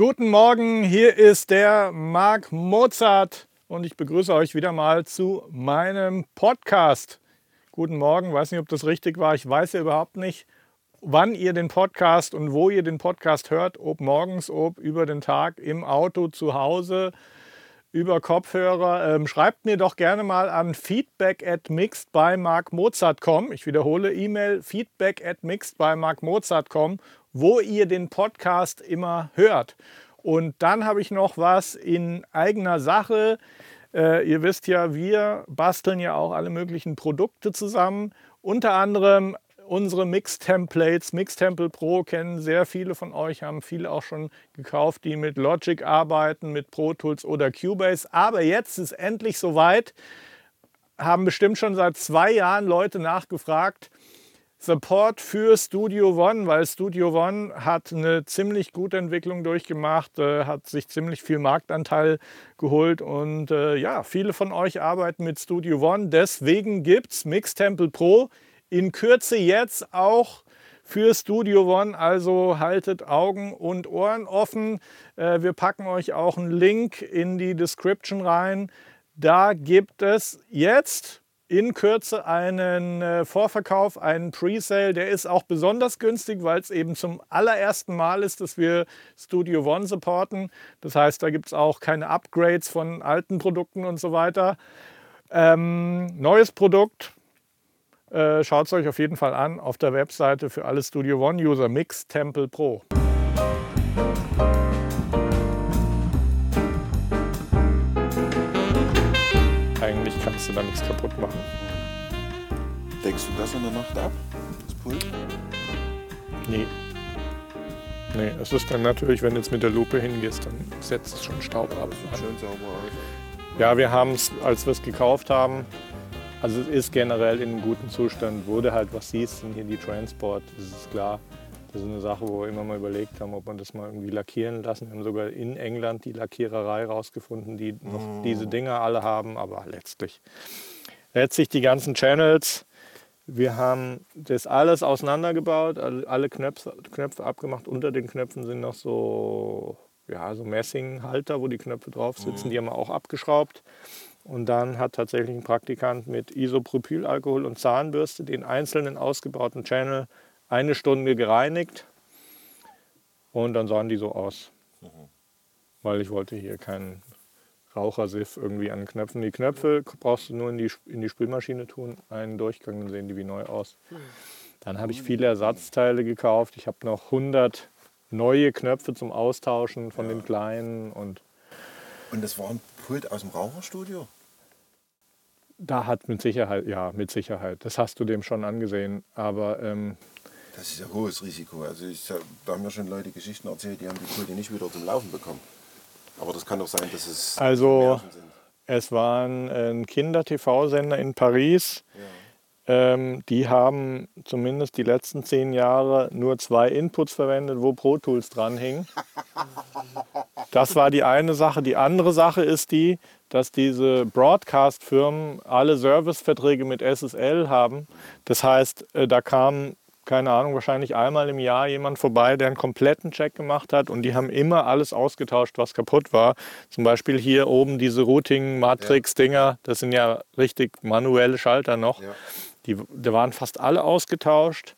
Guten Morgen, hier ist der Marc Mozart und ich begrüße euch wieder mal zu meinem Podcast. Guten Morgen, weiß nicht, ob das richtig war. Ich weiß ja überhaupt nicht, wann ihr den Podcast und wo ihr den Podcast hört, ob morgens, ob über den Tag, im Auto, zu Hause, über Kopfhörer. Ähm, schreibt mir doch gerne mal an feedback at mixed by markmozart.com. Ich wiederhole E-Mail feedback at mixed by markmozart.com, wo ihr den Podcast immer hört. Und dann habe ich noch was in eigener Sache. Äh, ihr wisst ja, wir basteln ja auch alle möglichen Produkte zusammen. Unter anderem unsere Mix-Templates. Mix-Temple Pro kennen sehr viele von euch, haben viele auch schon gekauft, die mit Logic arbeiten, mit Pro Tools oder Cubase. Aber jetzt ist endlich soweit, haben bestimmt schon seit zwei Jahren Leute nachgefragt, Support für Studio One, weil Studio One hat eine ziemlich gute Entwicklung durchgemacht, äh, hat sich ziemlich viel Marktanteil geholt und äh, ja, viele von euch arbeiten mit Studio One. Deswegen gibt es Mix Temple Pro in Kürze jetzt auch für Studio One. Also haltet Augen und Ohren offen. Äh, wir packen euch auch einen Link in die Description rein. Da gibt es jetzt in Kürze einen äh, Vorverkauf, einen Presale. Der ist auch besonders günstig, weil es eben zum allerersten Mal ist, dass wir Studio One supporten. Das heißt, da gibt es auch keine Upgrades von alten Produkten und so weiter. Ähm, neues Produkt, äh, Schaut es euch auf jeden Fall an auf der Webseite für alle Studio One-User Mix Temple Pro. Kannst du da nichts kaputt machen. Deckst du das in der Nacht ab, das Pult? Nee. Nee, es ist dann natürlich, wenn du jetzt mit der Lupe hingehst, dann setzt es schon Staub ab. Schön sauber aus. Ja, wir haben es, als wir es gekauft haben, also es ist generell in einem guten Zustand. Du halt was siehst, sind hier die Transport, das ist klar. Das ist eine Sache, wo wir immer mal überlegt haben, ob man das mal irgendwie lackieren lassen. Wir haben sogar in England die Lackiererei rausgefunden, die noch Mm. diese Dinger alle haben, aber letztlich. Letztlich die ganzen Channels. Wir haben das alles auseinandergebaut, alle Knöpfe, Knöpfe abgemacht. Unter den Knöpfen sind noch so, ja, so Messinghalter, wo die Knöpfe drauf sitzen. Die haben wir auch abgeschraubt. Und dann hat tatsächlich ein Praktikant mit Isopropylalkohol und Zahnbürste den einzelnen ausgebauten Channel eine Stunde gereinigt. Und dann sahen die so aus. Weil ich wollte hier keinen Rauchersiff irgendwie an den Knöpfen. Die Knöpfe brauchst du nur in die, in die Spülmaschine tun, einen Durchgang, dann sehen die wie neu aus. Dann habe ich viele Ersatzteile gekauft. Ich habe noch 100 neue Knöpfe zum Austauschen von den kleinen und Und das war ein Pult aus dem Raucherstudio? Da hat mit Sicherheit, ja, mit Sicherheit. Das hast du dem schon angesehen. Aber ähm, Das ist ja hohes Risiko. Also ich, da haben mir schon Leute Geschichten erzählt, die haben die Pulte nicht wieder zum Laufen bekommen. Aber das kann doch sein, dass es Also- sind. es war ein, ein Kinder-TV-Sender in Paris. Ähm, die haben zumindest die letzten zehn Jahre nur zwei Inputs verwendet, wo Pro Tools dranhing. Das war die eine Sache. Die andere Sache ist die, dass diese Broadcast-Firmen alle Serviceverträge mit SSL haben. Das heißt, äh, da kam, keine Ahnung, wahrscheinlich einmal im Jahr jemand vorbei, der einen kompletten Check gemacht hat und die haben immer alles ausgetauscht, was kaputt war. Zum Beispiel hier oben diese Routing-Matrix-Dinger, das sind ja richtig manuelle Schalter noch. Ja. Die, die waren fast alle ausgetauscht.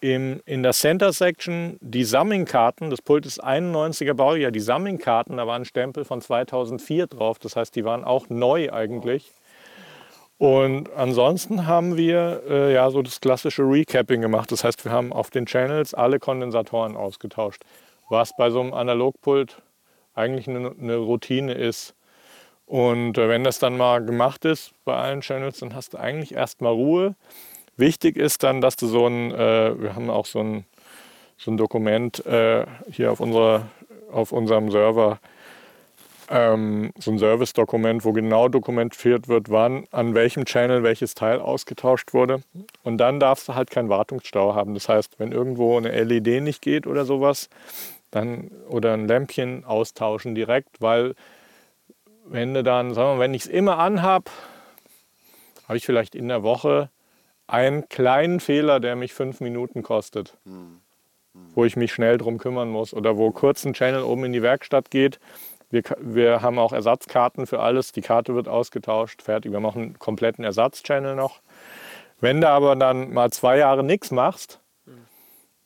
Im, in der Center Section die Summing-Karten, das Pult ist 91er Baujahr, die Summing-Karten, da war ein Stempel von 2004 drauf, das heißt, die waren auch neu eigentlich. Und ansonsten haben wir äh, ja so das klassische Recapping gemacht, das heißt, wir haben auf den Channels alle Kondensatoren ausgetauscht, was bei so einem Analogpult eigentlich eine, eine Routine ist. Und äh, wenn das dann mal gemacht ist bei allen Channels, dann hast du eigentlich erstmal Ruhe. Wichtig ist dann, dass du so ein, äh, wir haben auch so ein, so ein Dokument äh, hier auf, unserer, auf unserem Server, ähm, so ein Service-Dokument, wo genau dokumentiert wird, wann an welchem Channel welches Teil ausgetauscht wurde. Und dann darfst du halt keinen Wartungsstau haben. Das heißt, wenn irgendwo eine LED nicht geht oder sowas, dann oder ein Lämpchen austauschen direkt, weil wenn du dann, sagen wir, mal, wenn ich es immer anhab, habe ich vielleicht in der Woche einen kleinen Fehler, der mich fünf Minuten kostet. wo ich mich schnell drum kümmern muss oder wo kurz ein Channel oben in die Werkstatt geht. Wir, wir haben auch Ersatzkarten für alles. Die Karte wird ausgetauscht, fertig. Wir machen einen kompletten Ersatzchannel noch. Wenn du aber dann mal zwei Jahre nichts machst,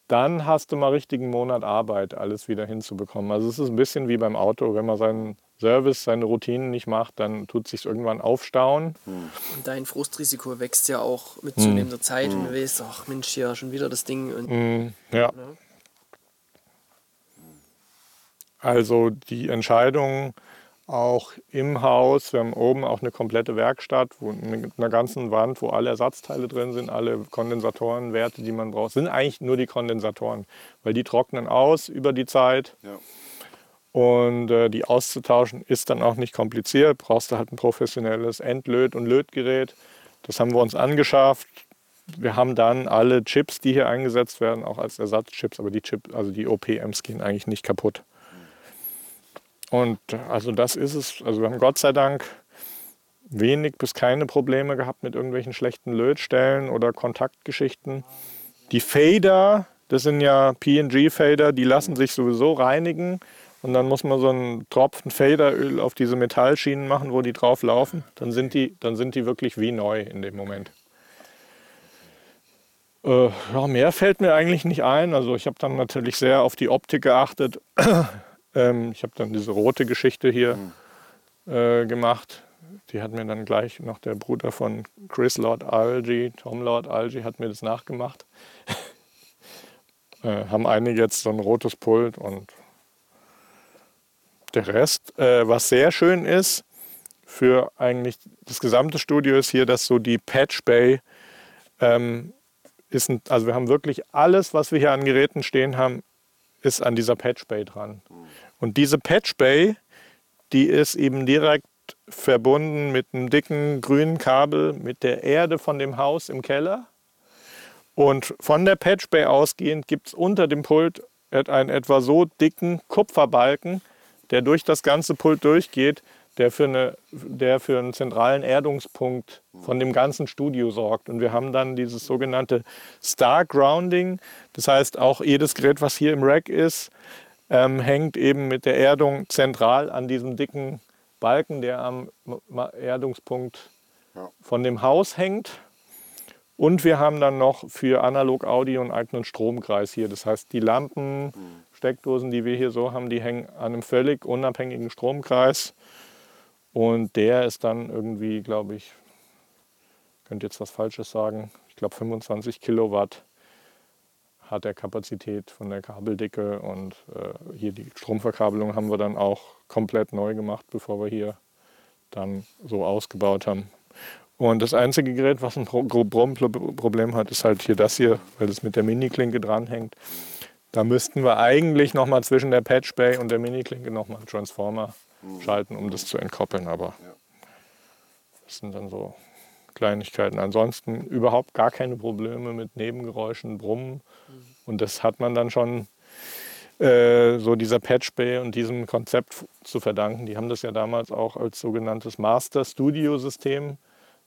dann hast du mal richtigen Monat Arbeit, alles wieder hinzubekommen. Also es ist ein bisschen wie beim Auto, wenn man seinen Service, seine Routinen nicht macht, dann tut sich irgendwann aufstauen. Und dein Frustrisiko wächst ja auch mit zunehmender Zeit und du weißt, ach Mensch, hier schon wieder das Ding. Und, Mm, Ja. ne? Also die Entscheidung auch im Haus, wir haben oben auch eine komplette Werkstatt wo mit einer ganzen Wand, wo alle Ersatzteile drin sind, alle Kondensatorenwerte, die man braucht, sind eigentlich nur die Kondensatoren, weil die trocknen aus über die Zeit Ja. und äh, die auszutauschen ist dann auch nicht kompliziert. Brauchst du halt ein professionelles Endlöt- und Lötgerät. Das haben wir uns angeschafft. Wir haben dann alle Chips, die hier eingesetzt werden, auch als Ersatzchips, aber die Chip, also die OPMs gehen eigentlich nicht kaputt. Und äh, also das ist es. Also wir haben Gott sei Dank wenig bis keine Probleme gehabt mit irgendwelchen schlechten Lötstellen oder Kontaktgeschichten. Die Fader, das sind ja PNG-Fader, die lassen sich sowieso reinigen. Und dann muss man so einen Tropfen Faderöl auf diese Metallschienen machen, wo die drauf laufen. Dann sind die, dann sind die wirklich wie neu in dem Moment. Äh, ja, mehr fällt mir eigentlich nicht ein. Also ich habe dann natürlich sehr auf die Optik geachtet. Ähm, ich habe dann diese rote Geschichte hier äh, gemacht. Die hat mir dann gleich noch der Bruder von Chris Lord Algie, Tom Lord Algie, hat mir das nachgemacht. äh, haben einige jetzt so ein rotes Pult und der Rest, äh, was sehr schön ist für eigentlich das gesamte Studio, ist hier, dass so die Patch Bay ähm, ist, ein, also wir haben wirklich alles, was wir hier an Geräten stehen haben, ist an dieser Patch Bay dran. Und diese Patch Bay, die ist eben direkt verbunden mit einem dicken grünen Kabel mit der Erde von dem Haus im Keller. Und von der Patch Bay ausgehend gibt es unter dem Pult einen etwa so dicken Kupferbalken, der durch das ganze Pult durchgeht, der für, eine, der für einen zentralen Erdungspunkt von dem ganzen Studio sorgt. Und wir haben dann dieses sogenannte Star Grounding. Das heißt, auch jedes Gerät, was hier im Rack ist, ähm, hängt eben mit der Erdung zentral an diesem dicken Balken, der am Erdungspunkt Ja. von dem Haus hängt. Und wir haben dann noch für Analog-Audio einen eigenen Stromkreis hier. Das heißt, die Lampen, Steckdosen, die wir hier so haben, die hängen an einem völlig unabhängigen Stromkreis. Und der ist dann irgendwie, glaube ich, könnte jetzt was Falsches sagen, ich glaube 25 Kilowatt hat er Kapazität von der Kabeldicke und äh, hier die Stromverkabelung haben wir dann auch komplett neu gemacht, bevor wir hier dann so ausgebaut haben. Und das einzige Gerät, was ein Problem hat, ist halt hier das hier, weil es mit der Mini-Klinke dranhängt. Da müssten wir eigentlich nochmal zwischen der Patch Bay und der Mini-Klinke nochmal einen Transformer schalten, um das zu entkoppeln. Aber das sind dann so Kleinigkeiten. Ansonsten überhaupt gar keine Probleme mit Nebengeräuschen, Brummen. Und das hat man dann schon äh, so dieser Patch Bay und diesem Konzept zu verdanken. Die haben das ja damals auch als sogenanntes Master Studio System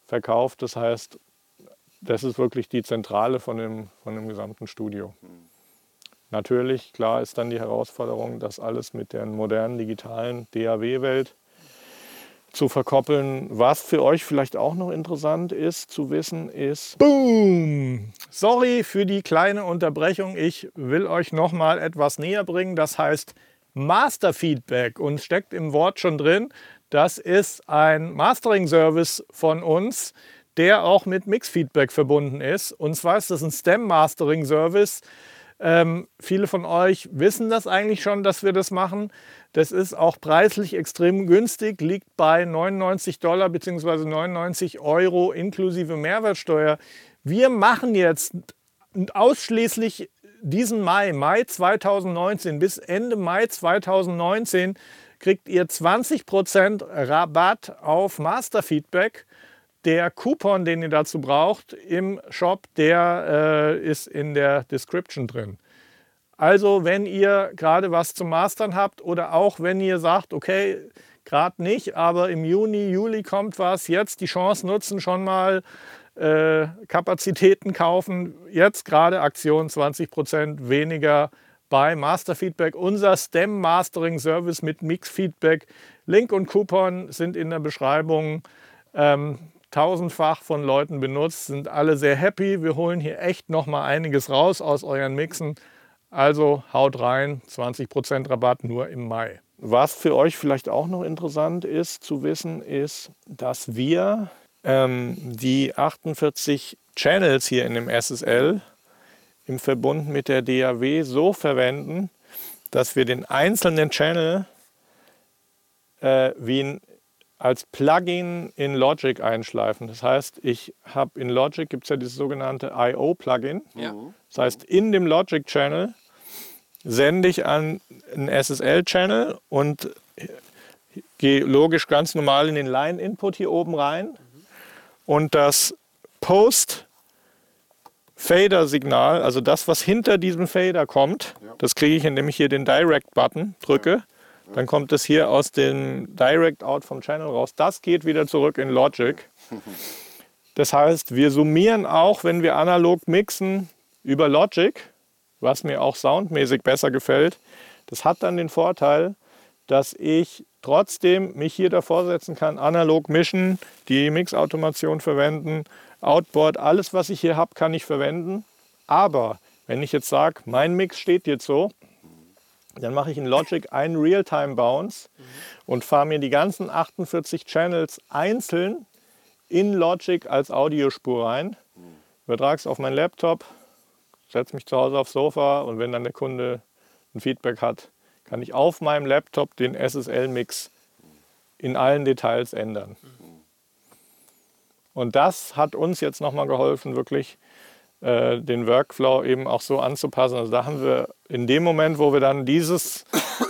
verkauft. Das heißt, das ist wirklich die Zentrale von dem, von dem gesamten Studio. Natürlich, klar ist dann die Herausforderung, das alles mit der modernen digitalen DAW-Welt zu verkoppeln. Was für euch vielleicht auch noch interessant ist zu wissen, ist. Boom! Sorry für die kleine Unterbrechung. Ich will euch noch mal etwas näher bringen. Das heißt Master Feedback und steckt im Wort schon drin. Das ist ein Mastering-Service von uns, der auch mit Mix-Feedback verbunden ist. Und zwar ist das ein STEM-Mastering-Service. Ähm, viele von euch wissen das eigentlich schon, dass wir das machen. Das ist auch preislich extrem günstig, liegt bei 99 Dollar bzw. 99 Euro inklusive Mehrwertsteuer. Wir machen jetzt ausschließlich diesen Mai, Mai 2019 bis Ende Mai 2019 kriegt ihr 20% Rabatt auf Masterfeedback. Der Coupon, den ihr dazu braucht im Shop, der äh, ist in der Description drin. Also wenn ihr gerade was zum Mastern habt oder auch wenn ihr sagt, okay, gerade nicht, aber im Juni, Juli kommt was, jetzt die Chance nutzen, schon mal äh, Kapazitäten kaufen. Jetzt gerade Aktion 20% weniger bei Master Feedback, unser STEM Mastering Service mit Mix Feedback. Link und Coupon sind in der Beschreibung. Ähm, tausendfach von Leuten benutzt, sind alle sehr happy. Wir holen hier echt noch mal einiges raus aus euren Mixen. Also haut rein, 20% Rabatt nur im Mai. Was für euch vielleicht auch noch interessant ist zu wissen, ist, dass wir ähm, die 48 Channels hier in dem SSL im Verbund mit der DAW so verwenden, dass wir den einzelnen Channel äh, wie ein, als Plugin in Logic einschleifen. Das heißt, ich habe in Logic gibt es ja dieses sogenannte I.O.-Plugin. Ja. Das heißt, in dem Logic-Channel sende ich an einen SSL-Channel und gehe logisch ganz normal in den Line-Input hier oben rein. Und das Post-Fader-Signal, also das, was hinter diesem Fader kommt, das kriege ich, indem ich hier den Direct-Button drücke. Dann kommt es hier aus dem Direct-Out vom Channel raus. Das geht wieder zurück in Logic. Das heißt, wir summieren auch, wenn wir analog mixen, über Logic was mir auch soundmäßig besser gefällt. Das hat dann den Vorteil, dass ich trotzdem mich hier davor setzen kann, analog mischen, die Mix-Automation verwenden, Outboard, alles was ich hier habe, kann ich verwenden. Aber wenn ich jetzt sage, mein Mix steht jetzt so, dann mache ich in Logic einen Realtime-Bounce und fahre mir die ganzen 48 Channels einzeln in Logic als Audiospur rein, übertrage es auf meinen Laptop, setze mich zu Hause aufs Sofa und wenn dann der Kunde ein Feedback hat, kann ich auf meinem Laptop den SSL-Mix in allen Details ändern. Und das hat uns jetzt nochmal geholfen, wirklich äh, den Workflow eben auch so anzupassen. Also da haben wir in dem Moment, wo wir dann dieses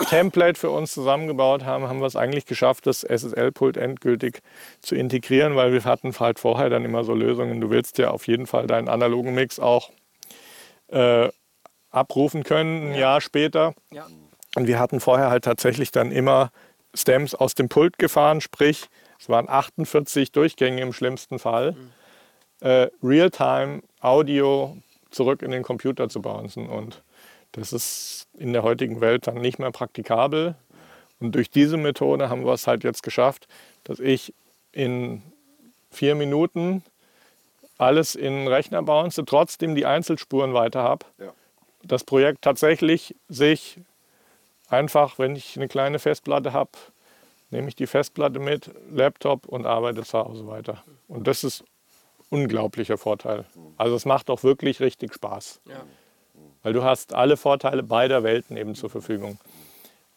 Template für uns zusammengebaut haben, haben wir es eigentlich geschafft, das SSL-Pult endgültig zu integrieren, weil wir hatten halt vorher dann immer so Lösungen. Du willst ja auf jeden Fall deinen analogen Mix auch äh, abrufen können, ein ja. Jahr später. Ja. Und wir hatten vorher halt tatsächlich dann immer Stems aus dem Pult gefahren, sprich, es waren 48 Durchgänge im schlimmsten Fall. Mhm. Äh, Realtime Audio zurück in den Computer zu bouncen. Und das ist in der heutigen Welt dann nicht mehr praktikabel. Und durch diese Methode haben wir es halt jetzt geschafft, dass ich in vier Minuten alles in Rechner bounce, trotzdem die Einzelspuren weiter habe. Ja. Das Projekt tatsächlich sich einfach, wenn ich eine kleine Festplatte habe, nehme ich die Festplatte mit, Laptop und arbeite zu Hause weiter. Und das ist unglaublicher Vorteil. Also es macht auch wirklich richtig Spaß. Ja. Weil du hast alle Vorteile beider Welten eben zur Verfügung.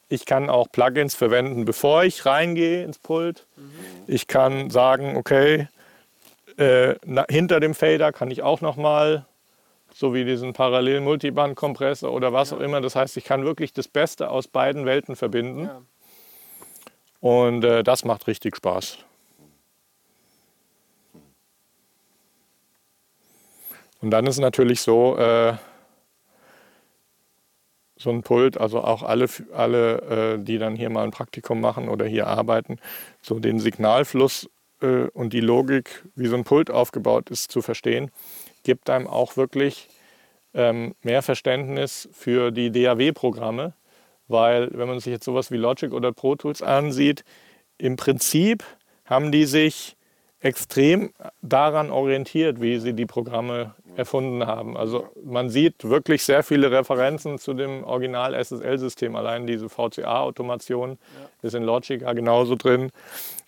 Ich kann auch Plugins verwenden, bevor ich reingehe ins Pult. Mhm. Ich kann sagen, okay, äh, na, hinter dem Fader kann ich auch nochmal, so wie diesen parallelen Multiband-Kompressor oder was ja. auch immer. Das heißt, ich kann wirklich das Beste aus beiden Welten verbinden. Ja. Und äh, das macht richtig Spaß. Und dann ist natürlich so, äh, so ein Pult, also auch alle, alle äh, die dann hier mal ein Praktikum machen oder hier arbeiten, so den Signalfluss äh, und die Logik, wie so ein Pult aufgebaut ist, zu verstehen, gibt einem auch wirklich ähm, mehr Verständnis für die DAW-Programme, weil wenn man sich jetzt sowas wie Logic oder Pro Tools ansieht, im Prinzip haben die sich extrem daran orientiert, wie sie die Programme erfunden haben. Also man sieht wirklich sehr viele Referenzen zu dem Original SSL-System. Allein diese VCA-Automation ja. ist in Logic ja genauso drin.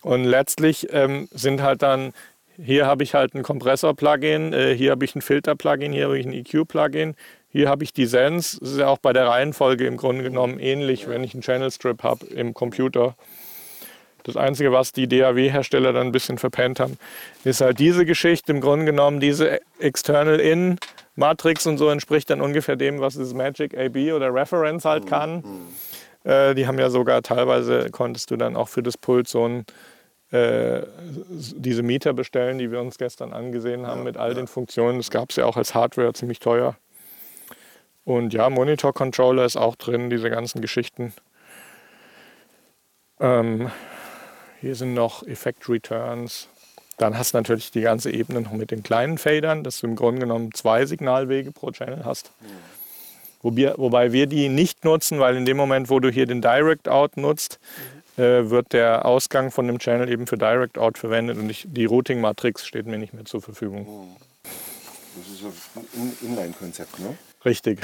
Und letztlich ähm, sind halt dann, hier habe ich halt ein Kompressor-Plugin, äh, hier habe ich ein Filter-Plugin, hier habe ich ein EQ-Plugin, hier habe ich die Sense. Das ist ja auch bei der Reihenfolge im Grunde genommen ähnlich, wenn ich einen Channel-Strip habe im Computer. Das Einzige, was die DAW-Hersteller dann ein bisschen verpennt haben, ist halt diese Geschichte. Im Grunde genommen, diese External In Matrix und so entspricht dann ungefähr dem, was das Magic AB oder Reference halt kann. Mhm. Äh, die haben ja sogar teilweise, konntest du dann auch für das Pult so ein, äh, diese Mieter bestellen, die wir uns gestern angesehen haben ja, mit all ja. den Funktionen. Das gab es ja auch als Hardware ziemlich teuer. Und ja, Monitor Controller ist auch drin, diese ganzen Geschichten. Ähm, hier sind noch Effect Returns. Dann hast du natürlich die ganze Ebene noch mit den kleinen Fadern, dass du im Grunde genommen zwei Signalwege pro Channel hast. Wobei, wobei wir die nicht nutzen, weil in dem Moment, wo du hier den Direct Out nutzt, äh, wird der Ausgang von dem Channel eben für Direct Out verwendet und ich, die Routing-Matrix steht mir nicht mehr zur Verfügung. Das ist ein Inline-Konzept, ne? Richtig.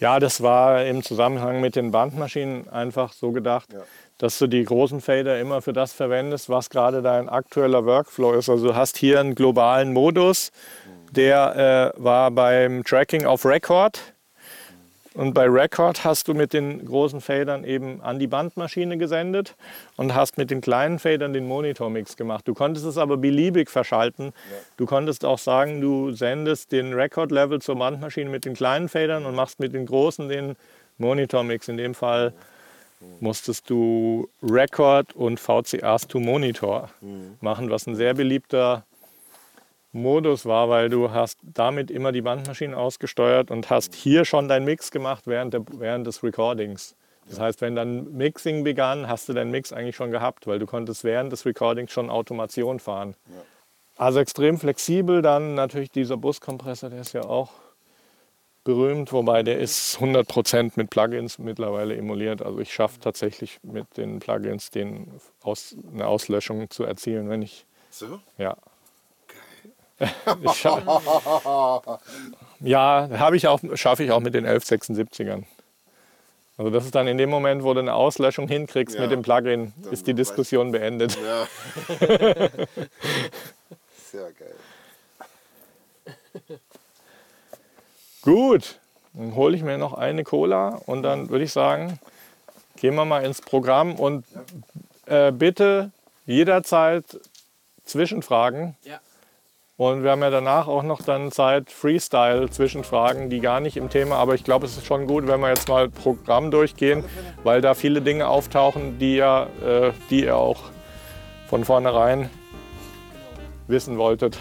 Ja, das war im Zusammenhang mit den Bandmaschinen einfach so gedacht, Ja. dass du die großen Fader immer für das verwendest, was gerade dein aktueller Workflow ist. Also du hast hier einen globalen Modus, der äh, war beim Tracking auf Record. Und bei Record hast du mit den großen Fadern eben an die Bandmaschine gesendet und hast mit den kleinen Fadern den Monitormix gemacht. Du konntest es aber beliebig verschalten. Du konntest auch sagen, du sendest den Record-Level zur Bandmaschine mit den kleinen Fadern und machst mit den großen den Monitormix. In dem Fall musstest du Record und VCAs to Monitor machen, was ein sehr beliebter Modus war, weil du hast damit immer die Bandmaschine ausgesteuert und hast hier schon deinen Mix gemacht während, der, während des Recordings. Das heißt, wenn dann Mixing begann, hast du deinen Mix eigentlich schon gehabt, weil du konntest während des Recordings schon Automation fahren. Also extrem flexibel. Dann natürlich dieser Buskompressor, der ist ja auch berühmt, wobei der ist 100% mit Plugins mittlerweile emuliert. Also ich schaffe tatsächlich mit den Plugins den Aus, eine Auslöschung zu erzielen, wenn ich so? ja. Ja, habe ich auch, schaffe ich auch mit den 1176ern. Also das ist dann in dem Moment, wo du eine Auslöschung hinkriegst Ja. mit dem Plugin, ist die weiß- Diskussion beendet. Ja. Sehr geil. Gut, dann hole ich mir noch eine Cola und dann würde ich sagen, gehen wir mal ins Programm und äh, bitte jederzeit Zwischenfragen. Ja. Und wir haben ja danach auch noch dann Zeit Freestyle Zwischenfragen, die gar nicht im Thema, aber ich glaube, es ist schon gut, wenn wir jetzt mal Programm durchgehen, weil da viele Dinge auftauchen, die ja, äh, die ihr auch von vornherein wissen wolltet.